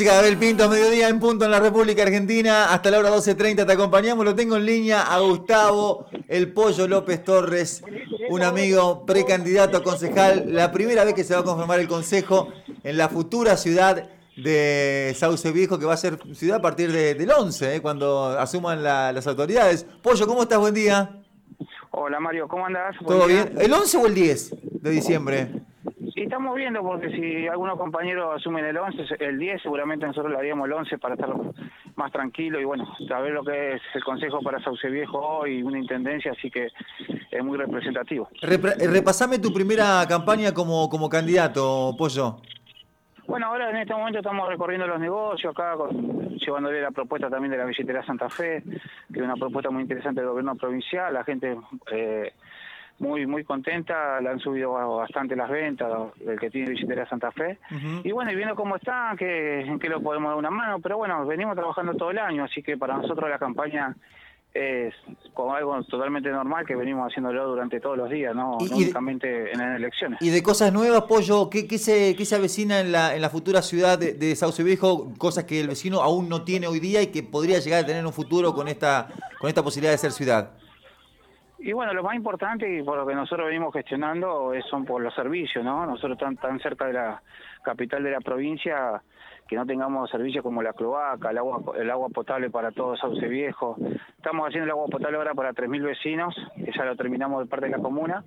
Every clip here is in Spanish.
Chica Abel Pinto, mediodía en punto en la República Argentina. Hasta la hora 12.30 te acompañamos. Lo tengo en línea a Gustavo El Pollo López Torres, un amigo precandidato a concejal. La primera vez que se va a confirmar el consejo en la futura ciudad de Sauce Viejo, que va a ser ciudad a partir del 11, eh, cuando asuman las autoridades. Pollo, ¿cómo estás? Buen día. Hola Mario, ¿cómo andás? ¿Todo bien? ¿El 11 o el 10 de diciembre? Estamos viendo porque si algunos compañeros asumen el 11, el 10, seguramente nosotros le haríamos el 11 para estar más tranquilo y bueno, saber lo que es el Consejo para Sauce Viejo hoy, una intendencia, así que es muy representativo. repasame tu primera campaña como, como candidato, Pollo. Bueno, ahora en este momento estamos recorriendo los negocios acá, llevándole la propuesta también de la billetera Santa Fe, que es una propuesta muy interesante del gobierno provincial. La gente eh, muy muy contenta, le han subido bastante las ventas del que tiene billetera Santa Fe. Y bueno, y viendo cómo están, que, en qué lo podemos dar una mano, pero bueno, venimos trabajando todo el año, así que para nosotros la campaña es como algo totalmente normal que venimos haciéndolo durante todos los días, no, únicamente en las elecciones. Y de cosas nuevas, Pollo, ¿qué, qué, se, qué se avecina en la, en la futura ciudad de, de, Sauce Viejo? Cosas que el vecino aún no tiene hoy día y que podría llegar a tener en un futuro con esta, con esta posibilidad de ser ciudad. Y bueno, lo más importante y por lo que nosotros venimos gestionando son por los servicios, ¿no? Nosotros tan, tan cerca de la capital de la provincia que no tengamos servicios como la cloaca, el agua, el agua potable para todo Sauce Viejo. Estamos haciendo el agua potable ahora para 3.000 vecinos, que ya lo terminamos de parte de la comuna,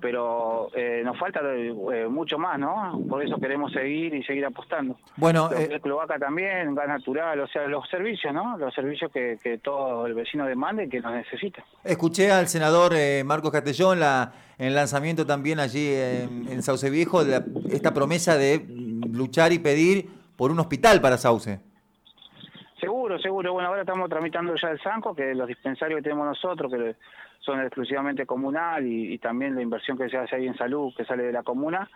pero eh, nos falta eh, mucho más, ¿no? Por eso queremos seguir y seguir apostando. Bueno, eh, cloaca también, gas natural, o sea, los servicios, ¿no? Los servicios que, todo el vecino demande y que nos necesita. Escuché al senador Marcos Castellón la, en el lanzamiento también allí en, en Sauce Viejo esta promesa de luchar y pedir por un hospital para Sauce. Seguro, seguro. Bueno, ahora estamos tramitando ya el SANCO, que los dispensarios que tenemos nosotros, que son exclusivamente comunal y, también la inversión que se hace ahí en salud, que sale de la comuna,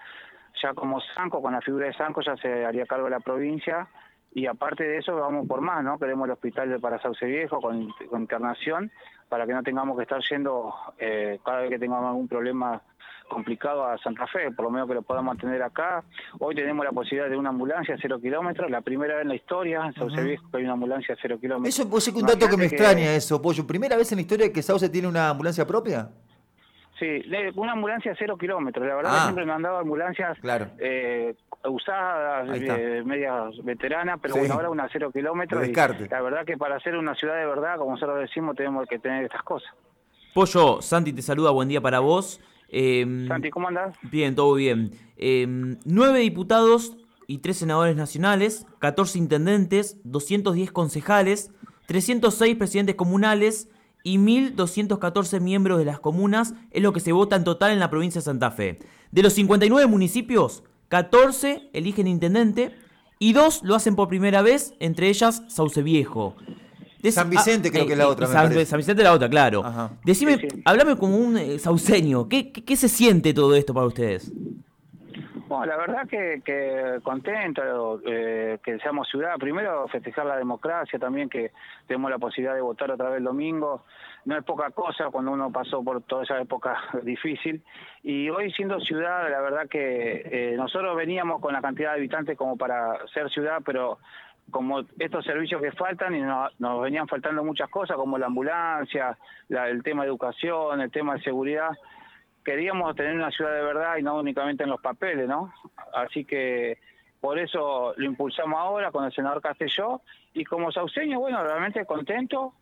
ya como SANCO, con la figura de SANCO ya se haría cargo de la provincia y aparte de eso vamos por más, ¿no? Queremos el hospital de para Sauce Viejo con, internación para que no tengamos que estar yendo eh, cada vez que tengamos algún problema complicado a Santa Fe, por lo menos que lo podamos mantener acá. Hoy tenemos la posibilidad de una ambulancia a cero kilómetros, la primera vez en la historia en Sauce Viejo que hay una ambulancia a cero kilómetros. Eso pues, es un dato que me extraña eso, Pollo. ¿Primera vez en la historia que Sauce tiene una ambulancia propia? Sí, una ambulancia a cero kilómetros. La verdad que ah. siempre me han dado ambulancias eh, usadas, eh, medias veteranas, pero bueno, ahora una a cero kilómetros. la verdad que para ser una ciudad de verdad, como nosotros decimos, tenemos que tener estas cosas. Pollo, Santi te saluda, buen día para vos. Em, Santi, ¿cómo andás? Bien, todo bien. Em, nueve diputados y tres senadores nacionales, 14 intendentes, 210 concejales, 306 presidentes comunales y 1.214 miembros de las comunas es lo que se vota en total en la provincia de Santa Fe. De los 59 municipios, 14 eligen intendente y dos lo hacen por primera vez, entre ellas Sauce Viejo. San Vicente creo que es la eh, otra. San, Vicente es la otra, claro. Decime, hablame como un eh, sauceño. ¿Qué, ¿Qué, se siente todo esto para ustedes? Bueno, la verdad que, que contento eh, que seamos ciudad. Primero, festejar la democracia también, que tenemos la posibilidad de votar otra vez el domingo. No es poca cosa cuando uno pasó por toda esa época difícil. Y hoy siendo ciudad, la verdad que nosotros veníamos con la cantidad de habitantes como para ser ciudad, pero como estos servicios que faltan y nos venían faltando muchas cosas como la ambulancia, el tema de educación, el tema de seguridad, queríamos tener una ciudad de verdad y no únicamente en los papeles, ¿no? Así que por eso lo impulsamos ahora con el senador Castelló y como sauceño, bueno, realmente contento,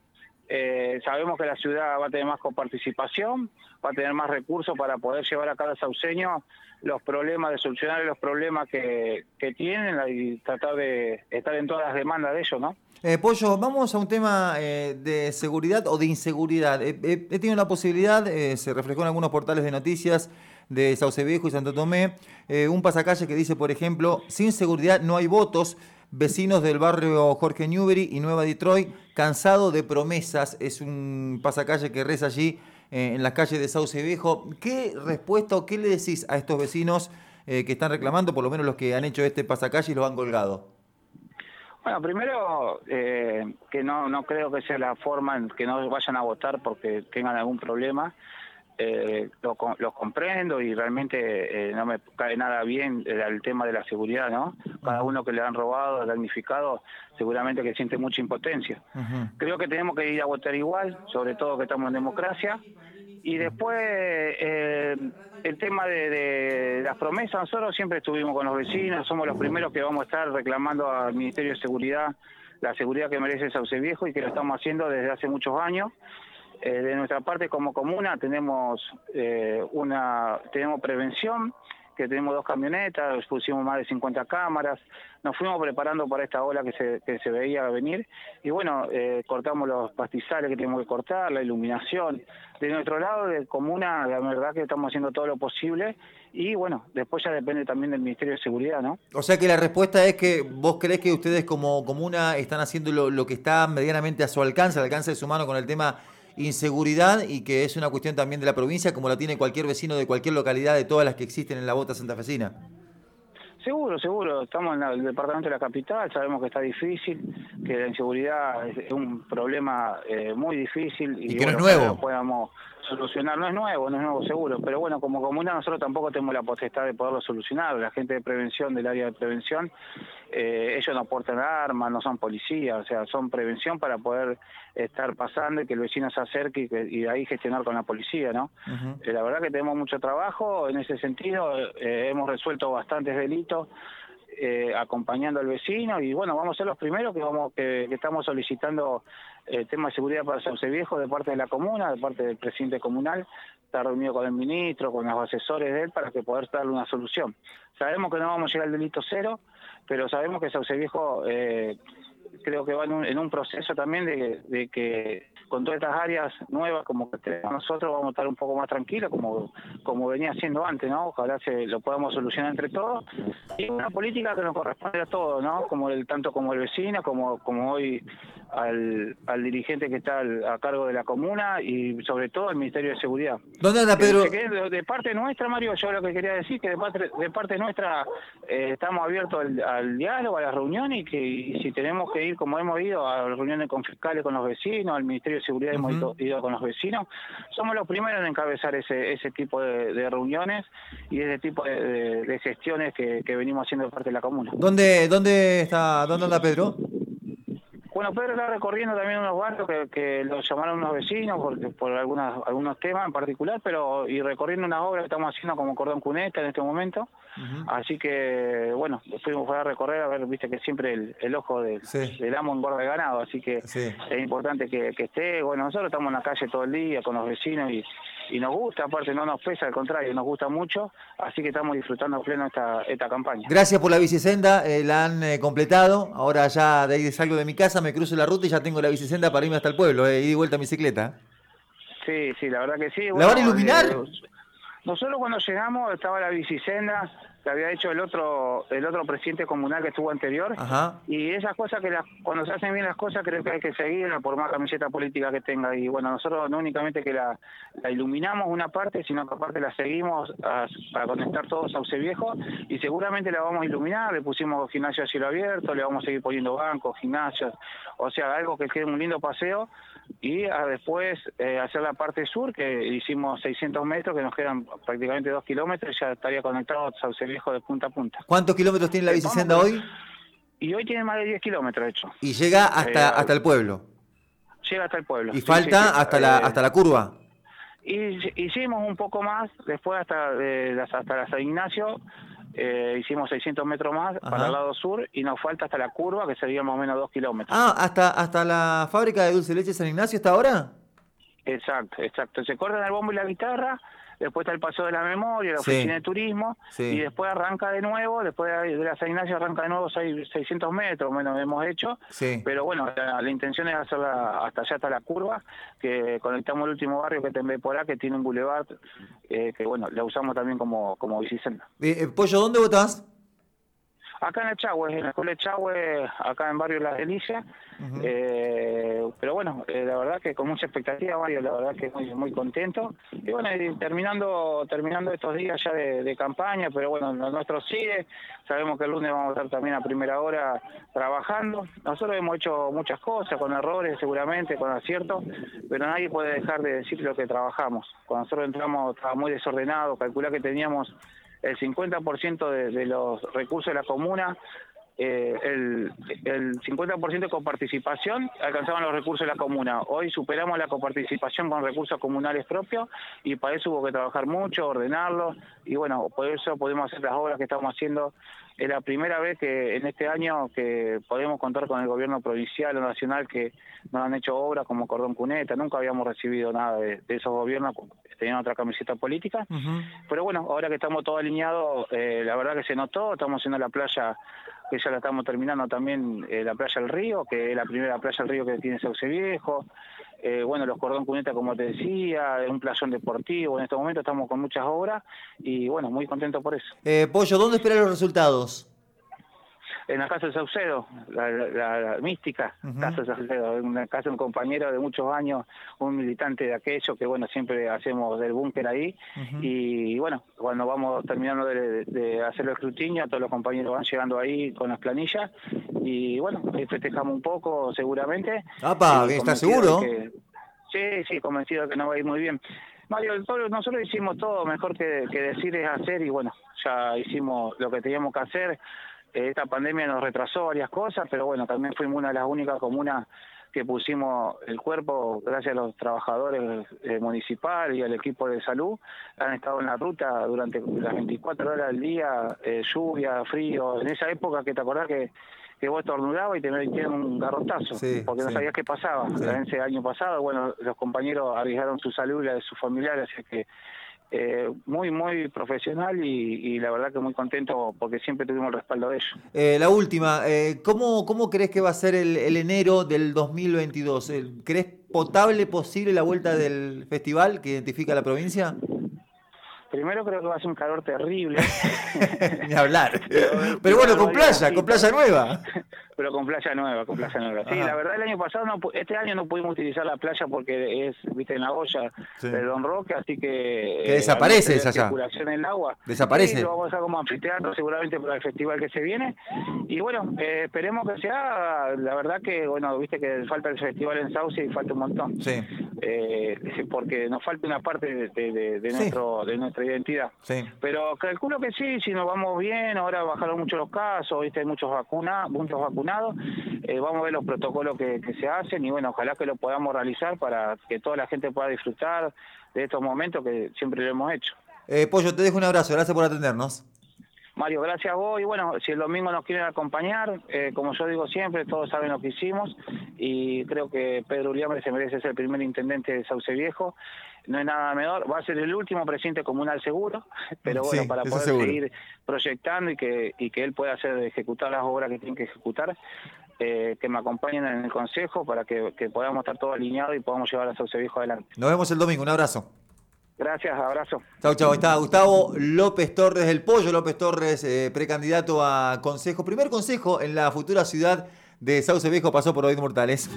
eh, sabemos que la ciudad va a tener más coparticipación, va a tener más recursos para poder llevar a cada sauceño los problemas, de solucionar los problemas que, que tienen y tratar de estar en todas las demandas de ellos, ¿no? Eh, Pollo, vamos a un tema eh, de seguridad o de inseguridad. he tenido la posibilidad, se reflejó en algunos portales de noticias de Sauce Viejo y Santo Tomé, un pasacalle que dice, por ejemplo, sin seguridad no hay votos vecinos del barrio Jorge Newbery y Nueva Detroit, cansado de promesas, es un pasacalle que reza allí eh, en la calle de Sauce Viejo. ¿Qué respuesta o qué le decís a estos vecinos eh, que están reclamando, por lo menos los que han hecho este pasacalle y lo han colgado? Bueno, primero eh, que no, no creo que sea la forma en que no vayan a votar porque tengan algún problema. Eh, los comprendo y realmente eh, no me cae nada bien el, tema de la seguridad, ¿no? Cada uno que le han robado, damnificado, seguramente que siente mucha impotencia. Creo que tenemos que ir a votar igual, sobre todo que estamos en democracia. Y después, eh, el tema de, las promesas, nosotros siempre estuvimos con los vecinos, somos los primeros que vamos a estar reclamando al Ministerio de Seguridad la seguridad que merece Sauce Viejo y que lo estamos haciendo desde hace muchos años. Eh, de nuestra parte como comuna tenemos eh, una tenemos prevención que tenemos dos camionetas, pusimos más de 50 cámaras, nos fuimos preparando para esta ola que se, que se veía venir y bueno, eh, cortamos los pastizales que tenemos que cortar, la iluminación. De nuestro lado, de comuna, la verdad que estamos haciendo todo lo posible y bueno, después ya depende también del Ministerio de Seguridad, ¿no? O sea que la respuesta es que vos crees que ustedes como comuna están haciendo lo, lo que está medianamente a su alcance, al alcance de su mano con el tema inseguridad y que es una cuestión también de la provincia, como la tiene cualquier vecino de cualquier localidad de todas las que existen en la bota santafesina. Seguro, seguro. Estamos en el departamento de la capital, sabemos que está difícil, que la inseguridad es un problema eh, muy difícil y, que no es nuevo. podamos solucionar. No es nuevo, no es nuevo seguro, pero bueno, como comuna nosotros tampoco tenemos la potestad de poderlo solucionar. La gente de prevención, del área de prevención, eh, ellos no portan armas, no son policías, o sea, son prevención para poder estar pasando y que el vecino se acerque y, de ahí gestionar con la policía, ¿no? Eh, la verdad que tenemos mucho trabajo en ese sentido, eh, hemos resuelto bastantes delitos. Acompañando al vecino y bueno vamos a ser los primeros que vamos que, estamos solicitando el tema de seguridad para Sauce Viejo de parte de la comuna de parte del presidente comunal. Está reunido con el ministro con los asesores de él para que poder darle una solución. Sabemos que no vamos a llegar al delito cero pero sabemos que Sauce Viejo eh, creo que va en un, proceso también de, que con todas estas áreas nuevas como que tenemos nosotros vamos a estar un poco más tranquilos como como venía haciendo antes, ¿no? Ojalá se lo podamos solucionar entre todos y una política que nos corresponde a todos, ¿no? Como el tanto como el vecino, como como hoy al, al dirigente que está a cargo de la comuna y sobre todo el Ministerio de Seguridad. ¿Dónde anda Pedro? de, parte nuestra, Mario, yo lo que quería decir que de parte, de parte nuestra eh, estamos abiertos al, diálogo, a las reuniones y que si tenemos que ir como hemos ido a reuniones con fiscales, con los vecinos, al Ministerio de Seguridad hemos ido, con los vecinos, somos los primeros en encabezar ese, ese tipo de, reuniones y ese tipo de, gestiones que, que, venimos haciendo de parte de la comuna. ¿Dónde, dónde está, dónde anda Pedro? Bueno, Pedro está recorriendo también unos barrios que, que lo llamaron unos vecinos por, por algunas, algunos temas en particular, pero y recorriendo una obra que estamos haciendo como cordón cuneta en este momento. Así que, bueno, fuimos a recorrer a ver, viste que siempre el, el ojo del, del amo engorda de ganado, así que es importante que, que esté. Bueno, nosotros estamos en la calle todo el día con los vecinos y y nos gusta, aparte no nos pesa, al contrario, nos gusta mucho, así que estamos disfrutando pleno esta, esta campaña. Gracias por la bicisenda, eh, la han eh, completado, ahora ya de ahí salgo de mi casa, me cruzo la ruta y ya tengo la bicisenda para irme hasta el pueblo, eh, y vuelta a bicicleta. Sí, sí, la verdad que sí. ¿La van a iluminar? nosotros cuando llegamos estaba la bicisenda, que había hecho el otro el otro presidente comunal que estuvo anterior. Y esas cosas que cuando se hacen bien las cosas creo que hay que seguirlas por más camiseta política que tenga. Y bueno nosotros no únicamente que la, iluminamos una parte sino que aparte la seguimos para conectar todos a Sauce Viejo y seguramente la vamos a iluminar. Le pusimos gimnasio a cielo abierto le vamos a seguir poniendo bancos gimnasios. O sea algo que quede un lindo paseo. Y después eh, hacer la parte sur que hicimos 600 metros que nos quedan prácticamente dos kilómetros ya estaría conectado a Sauce Viejo de punta a punta. ¿Cuántos kilómetros tiene la eh, bicicenda hoy? Y hoy tiene más de 10 kilómetros hecho. ¿Y llega hasta, eh, hasta el pueblo? Llega hasta el pueblo. ¿Y falta hasta, la, eh, hasta la curva? Y hicimos un poco más, después hasta, hasta la San Ignacio, hicimos 600 metros más para el lado sur y nos falta hasta la curva, que sería más o menos 2 kilómetros. Ah, ¿hasta, hasta la fábrica de dulce leche San Ignacio está ahora? Exacto, exacto. Se cortan el bombo y la guitarra después está el Paso de la Memoria, la Oficina de Turismo, y después arranca de nuevo, después de la San Ignacio arranca de nuevo 600 metros, menos hemos hecho, pero bueno, la, intención es hacerla hasta allá, hasta la curva, que conectamos el último barrio que es por acá, que tiene un boulevard, eh, que bueno, la usamos también como, como bicicenda. Eh, eh, Pollo, ¿dónde votás? Acá en el Chagüe, en la escuela de Chagüe, acá en Barrio La Delicia. eh, pero bueno, eh, la verdad que con mucha expectativa, Mario, la verdad que muy, muy contento. Y bueno, y terminando terminando estos días ya de, de campaña, pero bueno, lo nuestro sigue. Sabemos que el lunes vamos a estar también a primera hora trabajando. Nosotros hemos hecho muchas cosas, con errores seguramente, con aciertos, pero nadie puede dejar de decir lo que trabajamos. Cuando nosotros entramos estaba muy desordenado, calculá que teníamos el 50% de, de los recursos de la comuna eh, el, el 50% con participación alcanzaban los recursos de la comuna. Hoy superamos la coparticipación con recursos comunales propios y para eso hubo que trabajar mucho, ordenarlo y bueno, por eso podemos hacer las obras que estamos haciendo. Es la primera vez que en este año que podemos contar con el gobierno provincial o nacional que nos han hecho obras como Cordón Cuneta. Nunca habíamos recibido nada de, de esos gobiernos, tenían otra camiseta política. Pero bueno, ahora que estamos todos alineados, eh, la verdad que se notó, estamos haciendo la playa, que ya la estamos terminando también, eh, la playa del río, que es la primera playa del río que tiene Sauce Viejo, eh, bueno, los cordón cuneta como te decía, un playón deportivo, en este momento estamos con muchas obras y bueno, muy contento por eso. Eh, Pollo, ¿dónde esperar los resultados? En la casa de Saucedo, la, la- la- la mística Ujú. casa de Saucedo, una casa de un compañero de muchos años, un militante de aquello que bueno, siempre hacemos del búnker ahí y bueno, cuando vamos terminando de, de hacer el escrutinio, todos los compañeros van llegando ahí con las planillas y bueno, ahí festejamos un poco seguramente. Apa, ¿estás seguro? que- sí, sí, convencido de que nos va a ir muy bien. Mario, nosotros hicimos todo, mejor que, que decir es hacer y bueno, ya hicimos lo que teníamos que hacer. Esta pandemia nos retrasó varias cosas, pero bueno, también fuimos una de las únicas comunas que pusimos el cuerpo gracias a los trabajadores eh, municipales y al equipo de salud. Han estado en la ruta durante las 24 horas del día, eh, lluvia, frío. En esa época que te acordás que, que vos estornudabas y te metían un garrotazo, Sí, porque no sabías qué pasaba. Sí. En ese año pasado, bueno, los compañeros arriesgaron su salud y la de sus familiares, así que eh, muy, muy profesional y, y la verdad que muy contento porque siempre tuvimos el respaldo de ellos. Eh, la última, eh, ¿cómo, ¿cómo crees que va a ser el, el enero del 2022? Eh, ¿Crees potable posible la vuelta del festival que identifica la provincia? Primero creo que va a ser un calor terrible. Ni hablar. Pero- Pero bueno, con playa, con playa nueva. pero con playa nueva, con playa nueva. Sí, Ajá. la verdad el año pasado, no, este año no pudimos utilizar la playa porque es, viste, en la olla Sí. de Don Roque, así que... Que desaparece al no esa ya. circulación en el agua. Desaparece. Sí, lo vamos a como anfiteatro seguramente para el festival que se viene. Y bueno, eh, esperemos que sea, la verdad que, bueno, viste que falta el festival en Sauce y falta un montón. Sí, Eh, porque nos falta una parte de, de- Sí. nuestro, de nuestra identidad. sí. Pero calculo que sí, si nos vamos bien, ahora bajaron mucho los casos, viste, hay muchos, vacuna, muchos vacunados, eh, vamos a ver los protocolos que, se hacen y bueno, ojalá que lo podamos realizar para que toda la gente pueda disfrutar de estos momentos que siempre lo hemos hecho. Eh, Pollo, te dejo un abrazo. Gracias por atendernos. Mario, gracias a vos y bueno, si el domingo nos quieren acompañar, eh, como yo digo siempre, todos saben lo que hicimos y creo que Pedro Uliambre se merece ser el primer intendente de Sauce Viejo. No es nada menor, va a ser el último presidente comunal seguro, pero bueno, Sí, para poder seguro. seguir proyectando y que, y que él pueda hacer ejecutar las obras que tiene que ejecutar, eh, que me acompañen en el consejo para que, que podamos estar todos alineados y podamos llevar a Sauce Viejo adelante. Nos vemos el domingo. Un abrazo. Gracias, abrazo. Chau, chau. Está Gustavo López Torres, el Pollo López Torres, eh, precandidato a consejo. Primer consejo en la futura ciudad de Sauce Viejo pasó por David Mortales.